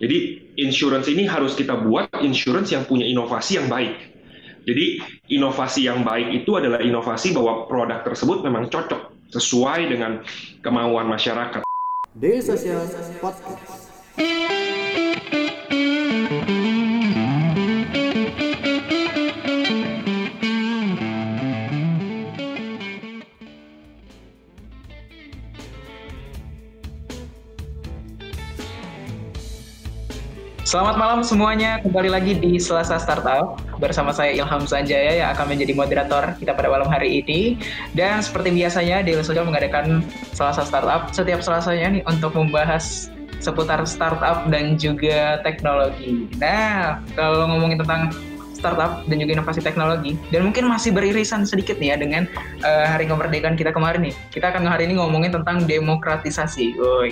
Jadi insurance ini harus kita buat insurance yang punya inovasi yang baik. Jadi inovasi yang baik itu adalah inovasi bahwa produk tersebut memang cocok sesuai dengan kemauan masyarakat. Daily Social Podcast. Selamat malam semuanya, kembali lagi di Selasa Startup bersama saya Ilham Sanjaya yang akan menjadi moderator kita pada malam hari ini. Dan seperti biasanya, Daily Social mengadakan Selasa Startup setiap Selasanya nih untuk membahas seputar startup dan juga teknologi. Nah, kalau ngomongin tentang startup dan juga inovasi teknologi dan mungkin masih beririsan sedikit nih ya dengan uh, hari kemerdekaan kita kemarin nih. Kita akan hari ini ngomongin tentang demokratisasi. Oh,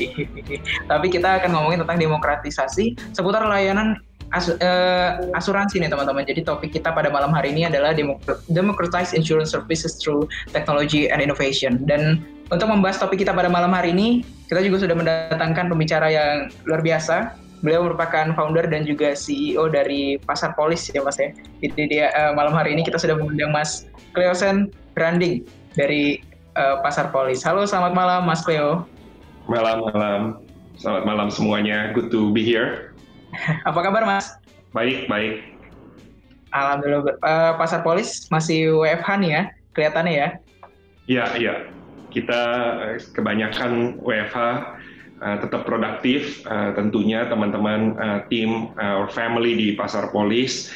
Tapi kita akan ngomongin tentang demokratisasi seputar layanan as, uh, asuransi nih teman-teman. Jadi topik kita pada malam hari ini adalah democratize insurance services through technology and innovation. Dan untuk membahas topik kita pada malam hari ini, kita juga sudah mendatangkan pembicara yang luar biasa beliau merupakan founder dan juga CEO dari Pasar Polis ya Mas ya. Jadi dia uh, malam hari ini kita sudah mengundang Mas Cleosen Branding dari uh, Pasar Polis. Halo, selamat malam Mas Cleo. Malam, malam. Selamat malam semuanya. Good to be here. Apa kabar Mas? Baik, baik. Alhamdulillah. Uh, Pasar Polis masih WFH nih ya, kelihatannya ya. Iya, iya. Kita kebanyakan WFH uh, tetap produktif uh, tentunya teman-teman uh, tim uh, or family di pasar polis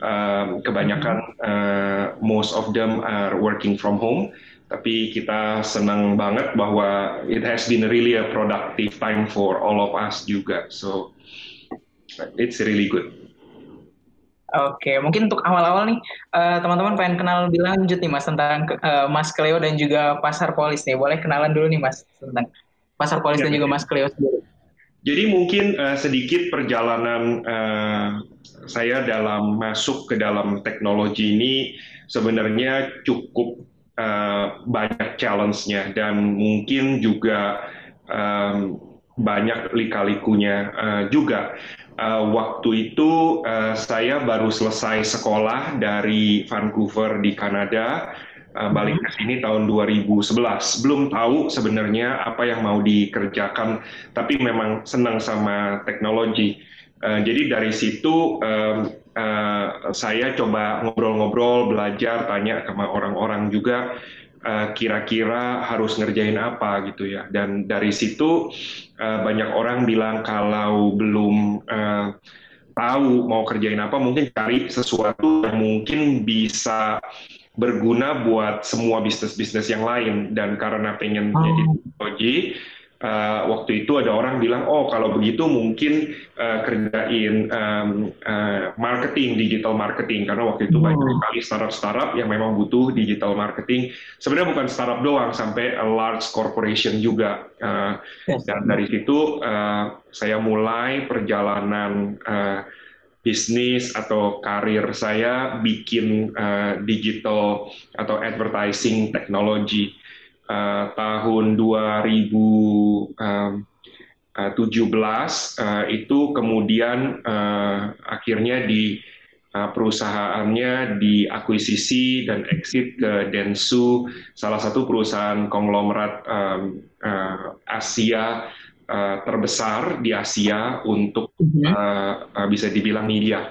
uh, kebanyakan uh, most of them are working from home. Tapi kita senang banget bahwa it has been really a productive time for all of us juga. So it's really good. Oke, mungkin untuk awal-awal nih, uh, teman-teman pengen kenal lebih lanjut nih Mas tentang uh, Mas Cleo dan juga Pasar Polis nih. Boleh kenalan dulu nih Mas tentang Pasar Polis ya, dan juga Mas Cleo sendiri. Jadi mungkin uh, sedikit perjalanan uh, saya dalam masuk ke dalam teknologi ini sebenarnya cukup uh, banyak challenge-nya dan mungkin juga um, banyak lika-likunya uh, juga. Uh, waktu itu uh, saya baru selesai sekolah dari Vancouver di Kanada uh, balik ke sini tahun 2011. Belum tahu sebenarnya apa yang mau dikerjakan, tapi memang senang sama teknologi. Uh, jadi dari situ uh, saya coba ngobrol-ngobrol, belajar, tanya sama orang-orang juga kira-kira harus ngerjain apa gitu ya. Dan dari situ banyak orang bilang kalau belum tahu mau kerjain apa, mungkin cari sesuatu yang mungkin bisa berguna buat semua bisnis-bisnis yang lain. Dan karena pengen oh. jadi teknologi uh, waktu itu ada orang bilang oh kalau begitu mungkin uh, kerjain um, uh, marketing digital marketing. Karena waktu itu oh. banyak sekali startup-startup yang memang butuh digital marketing. Sebenarnya bukan startup doang sampai a large corporation juga. Uh, dan dari situ uh, saya mulai perjalanan uh, bisnis atau karir saya bikin uh, digital atau advertising teknologi uh, tahun 2017 uh, itu kemudian uh, akhirnya di perusahaannya diakuisisi dan exit ke Densu salah satu perusahaan konglomerat um, uh, Asia uh, terbesar di Asia untuk uh, uh, bisa dibilang media.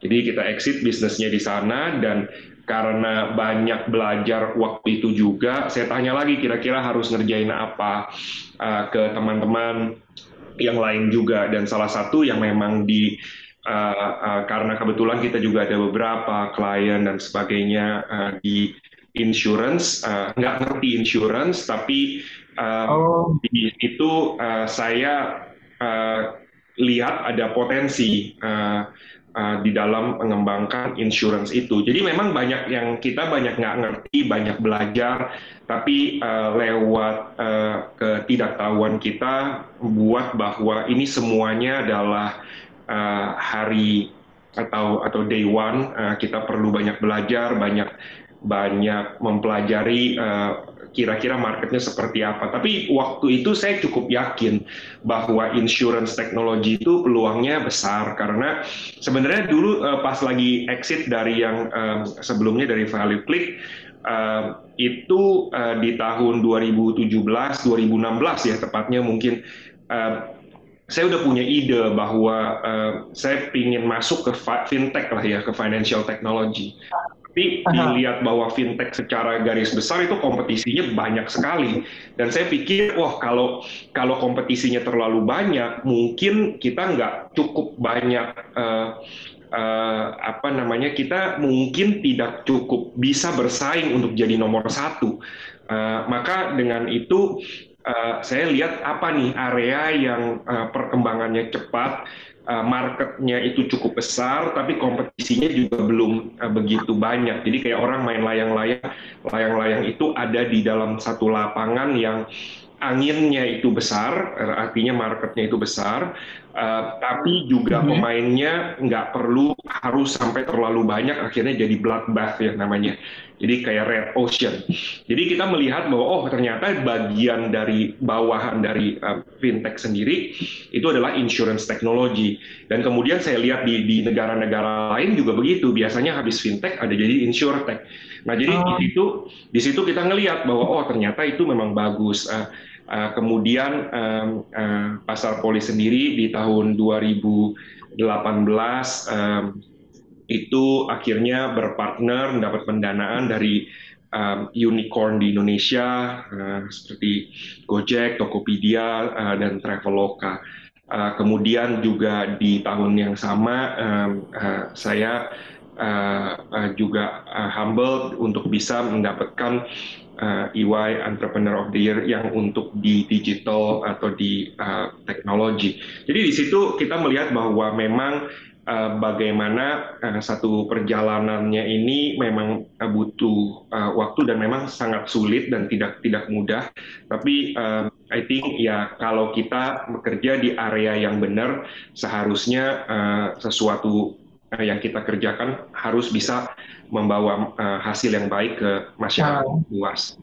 Jadi kita exit bisnisnya di sana dan karena banyak belajar waktu itu juga, saya tanya lagi kira-kira harus ngerjain apa uh, ke teman-teman yang lain juga dan salah satu yang memang di uh, uh, karena kebetulan kita juga ada beberapa klien dan sebagainya uh, di insurance uh, nggak ngerti insurance tapi uh, oh. di situ uh, saya uh, lihat ada potensi uh, uh, di dalam mengembangkan insurance itu. Jadi memang banyak yang kita banyak nggak ngerti, banyak belajar, tapi uh, lewat uh, ketidaktahuan kita buat bahwa ini semuanya adalah uh, hari atau atau day one uh, kita perlu banyak belajar, banyak banyak mempelajari uh, kira-kira marketnya seperti apa. Tapi waktu itu saya cukup yakin bahwa insurance teknologi itu peluangnya besar karena sebenarnya dulu uh, pas lagi exit dari yang um, sebelumnya dari Value Click uh, itu uh, di tahun 2017, 2016 ya tepatnya mungkin uh, saya udah punya ide bahwa uh, saya ingin masuk ke fintech lah ya ke financial technology tapi dilihat bahwa fintech secara garis besar itu kompetisinya banyak sekali. Dan saya pikir wah kalau kalau kompetisinya terlalu banyak mungkin kita nggak cukup banyak uh, uh, apa namanya kita mungkin tidak cukup bisa bersaing untuk jadi nomor satu. Uh, maka dengan itu uh, saya lihat apa nih area yang uh, perkembangannya cepat uh, marketnya itu cukup besar, tapi kompetisinya juga belum uh, begitu banyak. Jadi kayak orang main layang-layang, layang-layang itu ada di dalam satu lapangan yang anginnya itu besar, artinya marketnya itu besar, uh, tapi juga mm-hmm. pemainnya nggak perlu harus sampai terlalu banyak, akhirnya jadi bloodbath ya namanya. Jadi kayak red ocean. Jadi kita melihat bahwa oh ternyata bagian dari bawahan dari uh, fintech sendiri itu adalah insurance technology. Dan kemudian saya lihat di di negara-negara lain juga begitu. Biasanya habis fintech ada jadi insurtech. Nah jadi oh. di situ di situ kita ngelihat bahwa oh ternyata itu memang bagus. Uh, uh, kemudian uh, pasar polis sendiri di tahun 2018 um, itu akhirnya berpartner mendapat pendanaan dari unicorn di Indonesia uh, seperti Gojek, Tokopedia, dan Traveloka. Kemudian juga di tahun yang sama saya uh, uh, juga uh, humble untuk bisa mendapatkan uh, EY Entrepreneur of the Year yang untuk di digital atau di uh, teknologi. Jadi di situ kita melihat bahwa memang uh, bagaimana uh, satu perjalanannya ini memang uh, butuh uh, waktu dan memang sangat sulit dan tidak tidak mudah. Tapi uh, I think ya kalau kita bekerja di area yang benar, seharusnya uh, sesuatu yang kita kerjakan harus bisa membawa uh, hasil yang baik ke masyarakat wow. luas.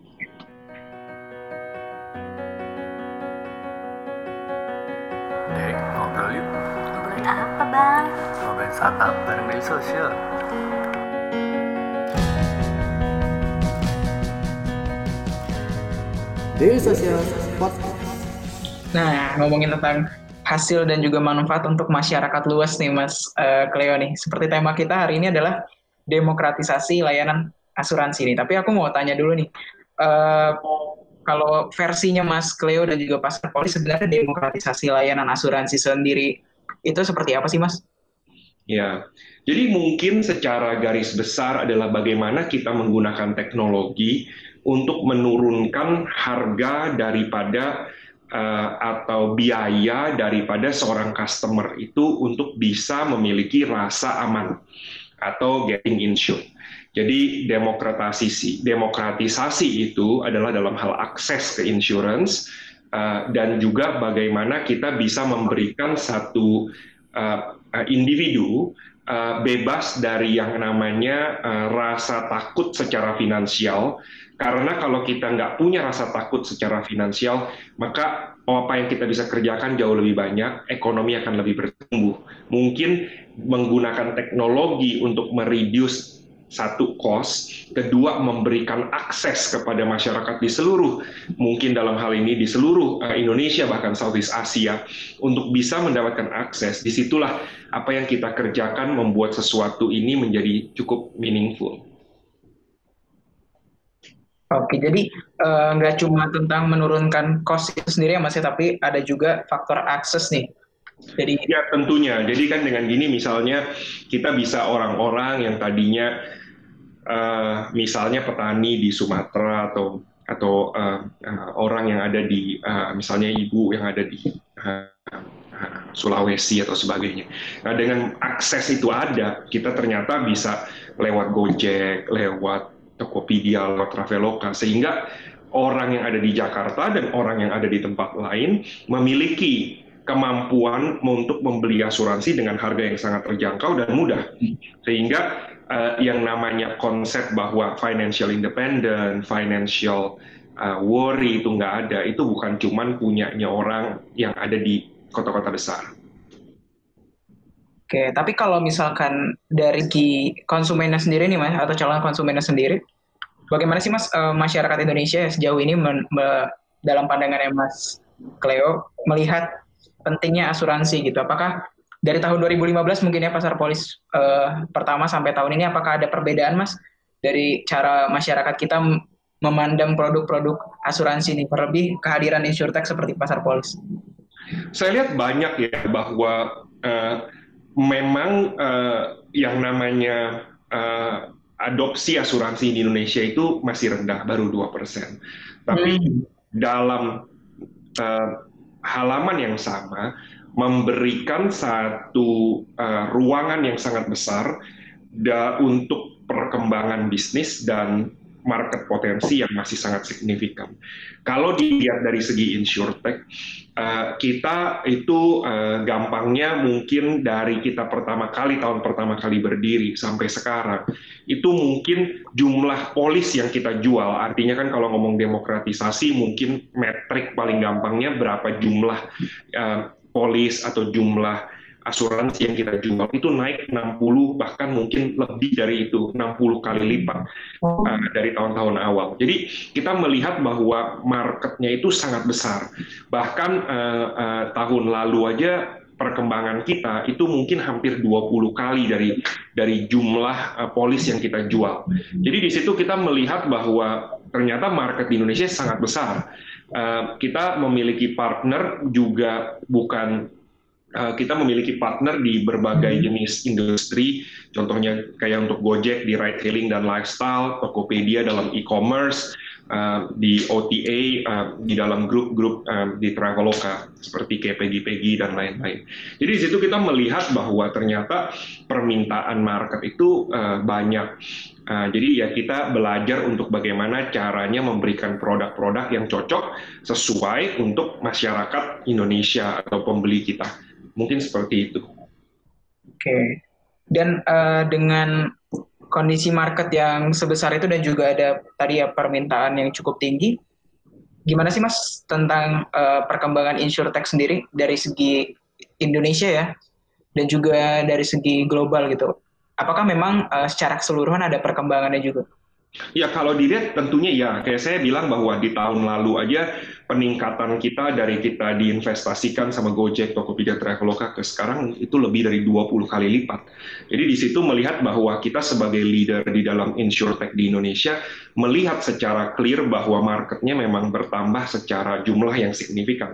Dek, ngobrol yuk. Ngobrolin apa, Bang? startup bareng media sosial. Daily Social Podcast. Nah, ngomongin tentang hasil dan juga manfaat untuk masyarakat luas nih Mas uh, Cleo nih. Seperti tema kita hari ini adalah demokratisasi layanan asuransi nih. Tapi aku mau tanya dulu nih, uh, kalau versinya Mas Cleo dan juga Pasar Polis sebenarnya demokratisasi layanan asuransi sendiri itu seperti apa sih Mas? Ya, jadi mungkin secara garis besar adalah bagaimana kita menggunakan teknologi untuk menurunkan harga daripada atau biaya daripada seorang customer itu untuk bisa memiliki rasa aman atau getting insured. Jadi demokratisasi, demokratisasi itu adalah dalam hal akses ke insurance uh, dan juga bagaimana kita bisa memberikan satu uh, individu uh, bebas dari yang namanya uh, rasa takut secara finansial karena kalau kita nggak punya rasa takut secara finansial maka apa yang kita bisa kerjakan jauh lebih banyak ekonomi akan lebih bertumbuh mungkin menggunakan teknologi untuk mereduce satu cost, kedua memberikan akses kepada masyarakat di seluruh mungkin dalam hal ini di seluruh uh, Indonesia bahkan Southeast Asia untuk bisa mendapatkan akses. Di situlah apa yang kita kerjakan membuat sesuatu ini menjadi cukup meaningful. Oke, jadi eh, nggak uh, cuma tentang menurunkan cost itu sendiri ya Mas ya, tapi ada juga faktor akses nih jadi ya tentunya. Jadi kan dengan gini misalnya kita bisa orang-orang yang tadinya uh, misalnya petani di Sumatera atau atau uh, uh, orang yang ada di uh, misalnya ibu yang ada di uh, Sulawesi atau sebagainya. Nah dengan akses itu ada, kita ternyata bisa lewat Gojek, lewat Tokopedia, lewat Traveloka, sehingga orang yang ada di Jakarta dan orang yang ada di tempat lain memiliki kemampuan untuk membeli asuransi dengan harga yang sangat terjangkau dan mudah. Sehingga uh, yang namanya konsep bahwa financial independent, financial uh, worry itu nggak ada. Itu bukan cuman punyanya orang yang ada di kota-kota besar. Oke, tapi kalau misalkan dari segi konsumennya sendiri nih mas, atau calon konsumennya sendiri, bagaimana sih mas uh, masyarakat Indonesia sejauh ini men, me, dalam pandangannya mas Cleo melihat pentingnya asuransi gitu? Apakah dari tahun 2015 mungkin ya pasar polis uh, pertama sampai tahun ini apakah ada perbedaan mas dari cara masyarakat kita memandang produk-produk asuransi ini terlebih kehadiran insurtech seperti pasar polis? Saya lihat banyak ya bahwa uh, memang uh, yang namanya uh, adopsi asuransi di Indonesia itu masih rendah, baru 2%. Tapi hmm. dalam uh, halaman yang sama, memberikan satu uh, ruangan yang sangat besar da, untuk perkembangan bisnis dan market potensi yang masih sangat signifikan. Kalau dilihat dari segi insurtech, uh, kita itu uh, gampangnya mungkin dari kita pertama kali tahun pertama kali berdiri sampai sekarang itu mungkin jumlah polis yang kita jual. Artinya kan kalau ngomong demokratisasi mungkin metrik paling gampangnya berapa jumlah uh, polis atau jumlah asuransi yang kita jual itu naik 60 bahkan mungkin lebih dari itu 60 kali lipat uh, dari tahun-tahun awal. Jadi kita melihat bahwa marketnya itu sangat besar. Bahkan uh, uh, tahun lalu aja perkembangan kita itu mungkin hampir 20 kali dari dari jumlah uh, polis yang kita jual. Jadi di situ kita melihat bahwa ternyata market di Indonesia sangat besar. Uh, kita memiliki partner juga bukan Eh, kita memiliki partner di berbagai hmm. jenis industri, contohnya kayak untuk Gojek di ride hailing dan lifestyle, Tokopedia dalam e-commerce, uh, di OTA, uh, eh, di dalam grup-grup uh, di Traveloka seperti kayak Pegi-Pegi dan lain-lain. Jadi di situ kita melihat bahwa ternyata permintaan market itu uh, banyak. Uh, jadi ya kita belajar untuk bagaimana caranya memberikan produk-produk yang cocok sesuai untuk masyarakat Indonesia atau pembeli kita. Mungkin seperti itu. Oke. Dan uh, dengan kondisi market yang sebesar itu dan juga ada tadi ya permintaan yang cukup tinggi, gimana sih Mas tentang uh, perkembangan insurtech sendiri dari segi Indonesia ya dan juga dari segi global gitu? Apakah memang uh, secara keseluruhan ada perkembangannya juga? Ya kalau dilihat tentunya ya, kayak saya bilang bahwa di tahun lalu aja peningkatan kita dari kita diinvestasikan sama Gojek, Tokopedia, Traveloka ke sekarang itu lebih dari 20 kali lipat. Jadi di situ melihat bahwa kita sebagai leader di dalam insurtech di Indonesia melihat secara clear bahwa marketnya memang bertambah secara jumlah yang signifikan.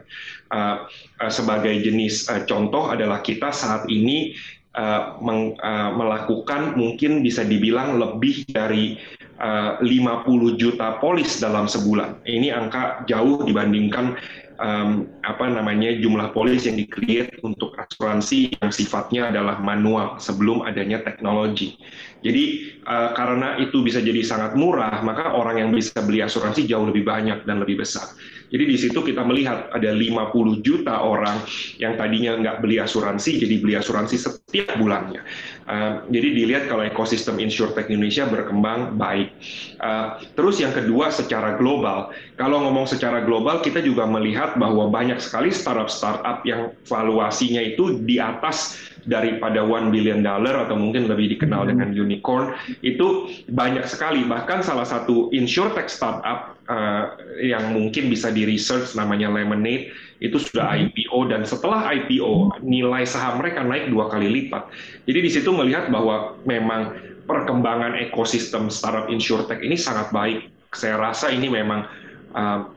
Uh, uh, sebagai jenis uh, contoh adalah kita saat ini uh, meng, uh, melakukan mungkin bisa dibilang lebih dari uh, eh, 50 juta polis dalam sebulan. Ini angka jauh dibandingkan um, apa namanya jumlah polis yang dikreat untuk asuransi yang sifatnya adalah manual sebelum adanya teknologi. Jadi uh, karena itu bisa jadi sangat murah, maka orang yang bisa beli asuransi jauh lebih banyak dan lebih besar. Jadi di situ kita melihat ada 50 juta orang yang tadinya nggak beli asuransi, jadi beli asuransi setiap bulannya. Uh, jadi dilihat kalau ekosistem insurtech Indonesia berkembang baik. Uh, terus yang kedua secara global, kalau ngomong secara global kita juga melihat bahwa banyak sekali startup-startup yang valuasinya itu di atas daripada one billion dollar atau mungkin lebih dikenal hmm. dengan unicorn itu banyak sekali bahkan salah satu insurtech startup uh, yang mungkin bisa di research namanya Lemonade itu sudah hmm. IPO dan setelah IPO nilai saham mereka naik dua kali lipat. Jadi di situ melihat bahwa memang perkembangan ekosistem startup insurtech ini sangat baik. Saya rasa ini memang uh,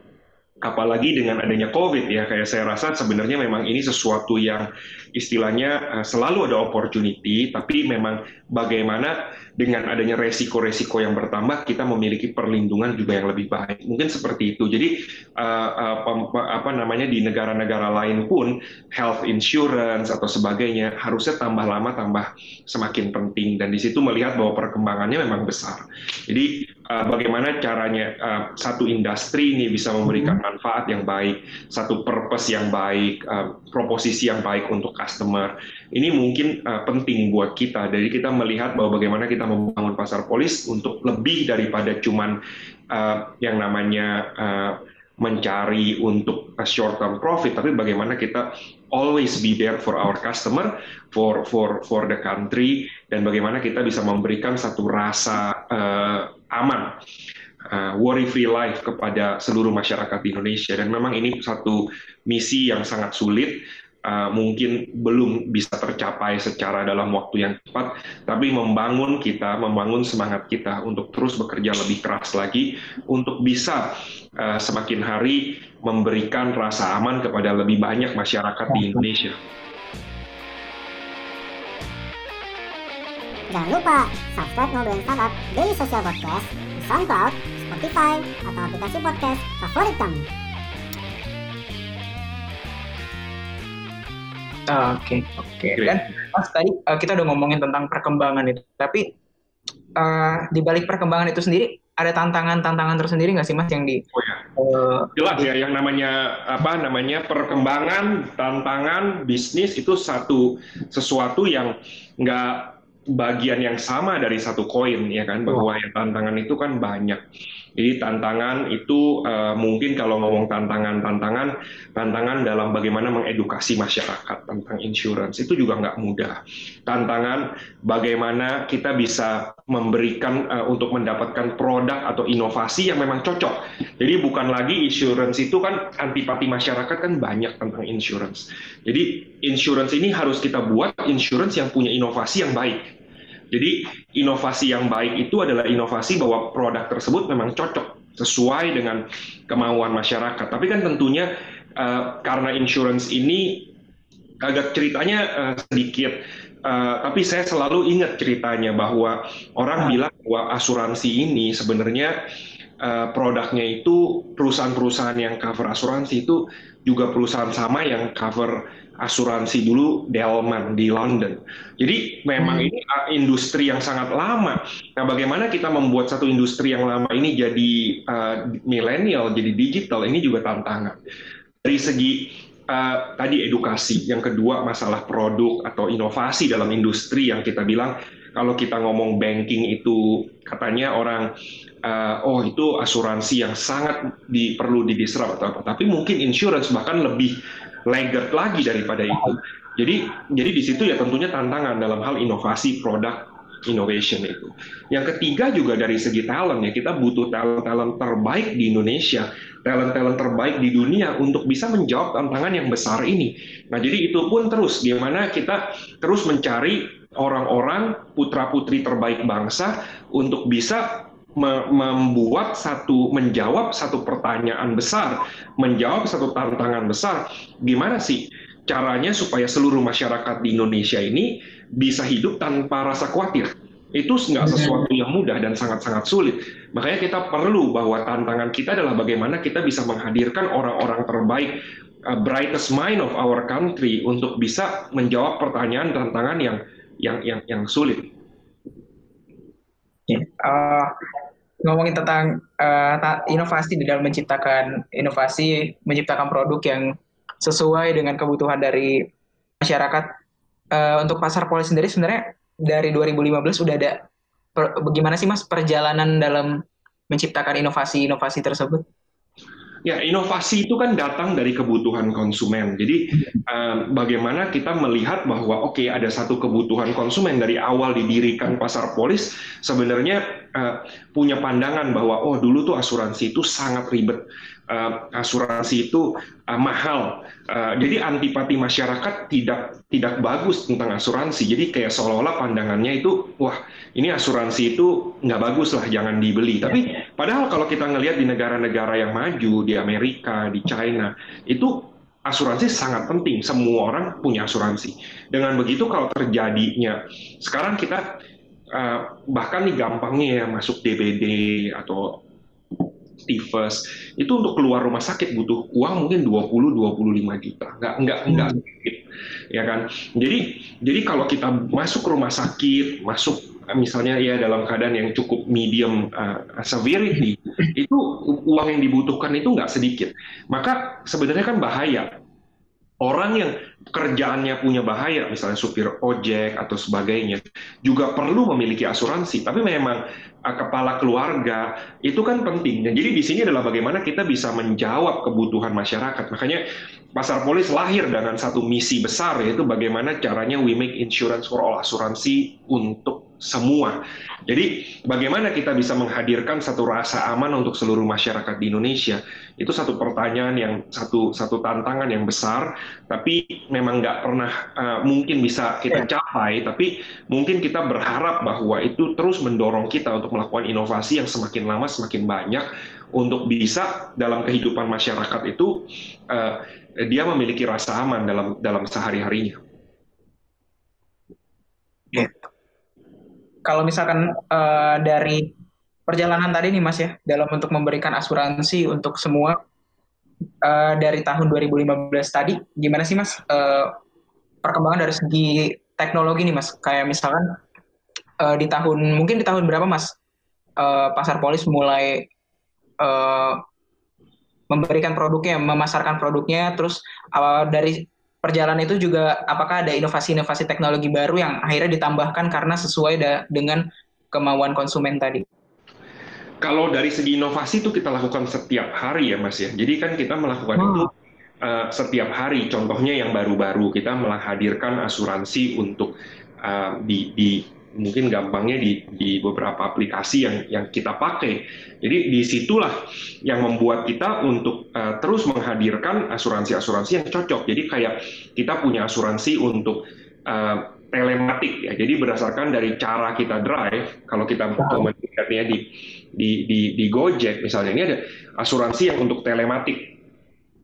apalagi dengan adanya COVID ya kayak saya rasa sebenarnya memang ini sesuatu yang istilahnya uh, selalu ada opportunity tapi memang bagaimana dengan adanya resiko-resiko yang bertambah kita memiliki perlindungan juga yang lebih baik. Mungkin seperti itu. Jadi uh, uh, apa namanya di negara-negara lain pun health insurance atau sebagainya harusnya tambah lama tambah semakin penting. Dan di situ melihat bahwa perkembangannya memang besar. Jadi uh, bagaimana caranya uh, satu industri ini bisa memberikan hmm. manfaat yang baik, satu purpose yang baik, uh, proposisi yang baik untuk customer. Ini mungkin uh, penting buat kita. Jadi kita melihat bahwa bagaimana kita membangun pasar polis untuk lebih daripada cuman uh, yang namanya uh, mencari untuk a short term profit, tapi bagaimana kita always be there for our customer, for for for the country, dan bagaimana kita bisa memberikan satu rasa uh, aman, uh, worry free life kepada seluruh masyarakat di Indonesia. Dan memang ini satu misi yang sangat sulit, uh, mungkin belum bisa tercapai secara dalam waktu yang cepat, tapi membangun kita, membangun semangat kita untuk terus bekerja lebih keras lagi, untuk bisa uh, semakin hari memberikan rasa aman kepada lebih banyak masyarakat di Indonesia. Jangan lupa subscribe Ngobrolin Startup Daily Social Podcast di SoundCloud, Spotify, atau aplikasi podcast favorit kamu. Oke, oke. Okay. Dan Mas tadi uh, kita udah ngomongin tentang perkembangan itu, tapi uh, di balik perkembangan itu sendiri ada tantangan-tantangan tersendiri nggak sih Mas yang di? Oh ya. Uh, Jelas ya, yang namanya apa namanya perkembangan, tantangan bisnis itu satu sesuatu yang nggak bagian yang sama dari satu koin ya kan bahwa ya tantangan itu kan banyak jadi tantangan itu uh, mungkin kalau ngomong tantangan-tantangan, tantangan dalam bagaimana mengedukasi masyarakat tentang insurance itu juga nggak mudah. Tantangan bagaimana kita bisa memberikan uh, untuk mendapatkan produk atau inovasi yang memang cocok. Jadi bukan lagi insurance itu kan antipati masyarakat kan banyak tentang insurance. Jadi insurance ini harus kita buat insurance yang punya inovasi yang baik jadi inovasi yang baik itu adalah inovasi bahwa produk tersebut memang cocok sesuai dengan kemauan masyarakat. Tapi kan tentunya uh, karena insurance ini agak ceritanya uh, sedikit, uh, tapi saya selalu ingat ceritanya bahwa orang ah. bilang bahwa asuransi ini sebenarnya uh, produknya itu perusahaan-perusahaan yang cover asuransi itu juga perusahaan sama yang cover asuransi dulu Delman di London. Jadi memang hmm. ini ah, industri yang sangat lama. Nah, bagaimana kita membuat satu industri yang lama ini jadi uh, milenial, jadi digital, ini juga tantangan. Dari segi uh, tadi edukasi, yang kedua masalah produk atau inovasi dalam industri yang kita bilang kalau kita ngomong banking itu katanya orang uh, oh itu asuransi yang sangat di, perlu didisrupt atau apa. Tapi mungkin insurance bahkan lebih laggard lagi daripada itu. Jadi jadi di situ ya tentunya tantangan dalam hal inovasi produk innovation itu. Yang ketiga juga dari segi talent ya kita butuh talent-talent terbaik di Indonesia, talent-talent terbaik di dunia untuk bisa menjawab tantangan yang besar ini. Nah jadi itu pun terus gimana kita terus mencari orang-orang putra-putri terbaik bangsa untuk bisa membuat satu menjawab satu pertanyaan besar, menjawab satu tantangan besar. Gimana sih caranya supaya seluruh masyarakat di Indonesia ini bisa hidup tanpa rasa khawatir? Itu nggak sesuatu yang mudah dan sangat-sangat sulit. Makanya kita perlu bahwa tantangan kita adalah bagaimana kita bisa menghadirkan orang-orang terbaik, uh, brightest mind of our country untuk bisa menjawab pertanyaan tantangan yang yang yang yang sulit. Uh, ngomongin tentang uh, inovasi di dalam menciptakan inovasi, menciptakan produk yang sesuai dengan kebutuhan dari masyarakat. Uh, untuk pasar polis sendiri sebenarnya dari 2015 sudah ada per, bagaimana sih Mas perjalanan dalam menciptakan inovasi-inovasi tersebut? Ya, inovasi itu kan datang dari kebutuhan konsumen. Jadi, uh, bagaimana kita melihat bahwa oke okay, ada satu kebutuhan konsumen dari awal didirikan pasar polis sebenarnya uh, punya pandangan bahwa oh dulu tuh asuransi itu sangat ribet uh, asuransi itu uh, mahal. Uh, jadi antipati masyarakat tidak tidak bagus tentang asuransi. Jadi kayak seolah-olah pandangannya itu, wah ini asuransi itu nggak bagus lah, jangan dibeli. Tapi padahal kalau kita ngelihat di negara-negara yang maju, di Amerika, di China, itu asuransi sangat penting. Semua orang punya asuransi. Dengan begitu kalau terjadinya, sekarang kita uh, bahkan nih gampangnya ya masuk DBD atau tifus itu untuk keluar rumah sakit butuh uang mungkin 20-25 juta. Nggak nggak nggak sedikit ya kan? Jadi jadi kalau kita masuk rumah sakit masuk misalnya ya dalam keadaan yang cukup medium uh, severity itu uang yang dibutuhkan itu nggak sedikit. Maka sebenarnya kan bahaya orang yang kerjaannya punya bahaya, misalnya supir ojek atau sebagainya, juga perlu memiliki asuransi. Tapi memang uh, kepala keluarga itu kan penting. Dan jadi di sini adalah bagaimana kita bisa menjawab kebutuhan masyarakat. Makanya Pasar Polis lahir dengan satu misi besar yaitu bagaimana caranya we make insurance for all asuransi untuk semua. Jadi bagaimana kita bisa menghadirkan satu rasa aman untuk seluruh masyarakat di Indonesia? Itu satu pertanyaan yang satu satu tantangan yang besar, tapi memang nggak pernah uh, mungkin bisa kita ya. capai. Tapi mungkin kita berharap bahwa itu terus mendorong kita untuk melakukan inovasi yang semakin lama semakin banyak untuk bisa dalam kehidupan masyarakat itu uh, dia memiliki rasa aman dalam dalam sehari-harinya. Yeah kalau misalkan uh, dari perjalanan tadi nih Mas ya, dalam untuk memberikan asuransi untuk semua uh, dari tahun 2015 tadi, gimana sih Mas uh, perkembangan dari segi teknologi nih Mas? Kayak misalkan uh, di tahun mungkin di tahun berapa Mas uh, pasar polis mulai uh, memberikan produknya, memasarkan produknya, terus uh, dari perjalanan itu juga apakah ada inovasi-inovasi teknologi baru yang akhirnya ditambahkan karena sesuai da dengan kemauan konsumen tadi? Kalau dari segi inovasi itu kita lakukan setiap hari ya Mas ya. Jadi kan kita melakukan hmm. itu uh, setiap hari. Contohnya yang baru-baru kita menghadirkan asuransi untuk uh, di, di mungkin gampangnya di, di beberapa aplikasi yang yang kita pakai. Jadi di situlah yang membuat kita untuk uh, terus menghadirkan asuransi-asuransi yang cocok. Jadi kayak kita punya asuransi untuk uh, telematik ya. Jadi berdasarkan dari cara kita drive, kalau kita melihatnya di, di di di Gojek misalnya ini ada asuransi yang untuk telematik.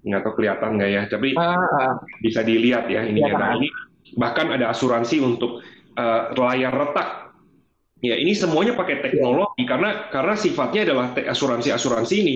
Nggak tahu kelihatan nggak ya, tapi uh, bisa dilihat ya ini. Ya, nah, ini bahkan ada asuransi untuk uh, layar retak. Ya, ini semuanya pakai teknologi karena karena sifatnya adalah asuransi-asuransi ini,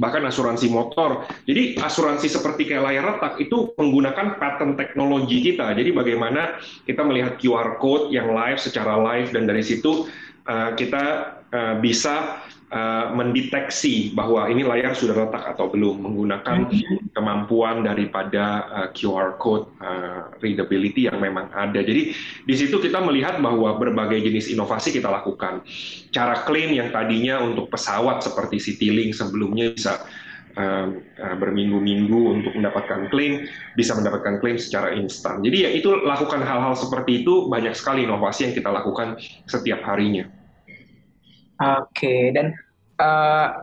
bahkan asuransi motor. Jadi asuransi seperti kayak layar retak itu menggunakan pattern teknologi kita. Jadi bagaimana kita melihat QR code yang live secara live dan dari situ uh, kita uh, bisa uh, mendeteksi bahwa ini layar sudah retak atau belum menggunakan kemampuan daripada uh, QR code uh, readability yang memang ada. Jadi di situ kita melihat bahwa berbagai jenis inovasi kita lakukan. Cara klaim yang tadinya untuk pesawat seperti Citylink sebelumnya bisa uh, uh, berminggu-minggu untuk mendapatkan klaim, bisa mendapatkan klaim secara instan. Jadi ya itu lakukan hal-hal seperti itu banyak sekali inovasi yang kita lakukan setiap harinya. Oke, dan uh,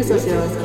Daily Social Podcast.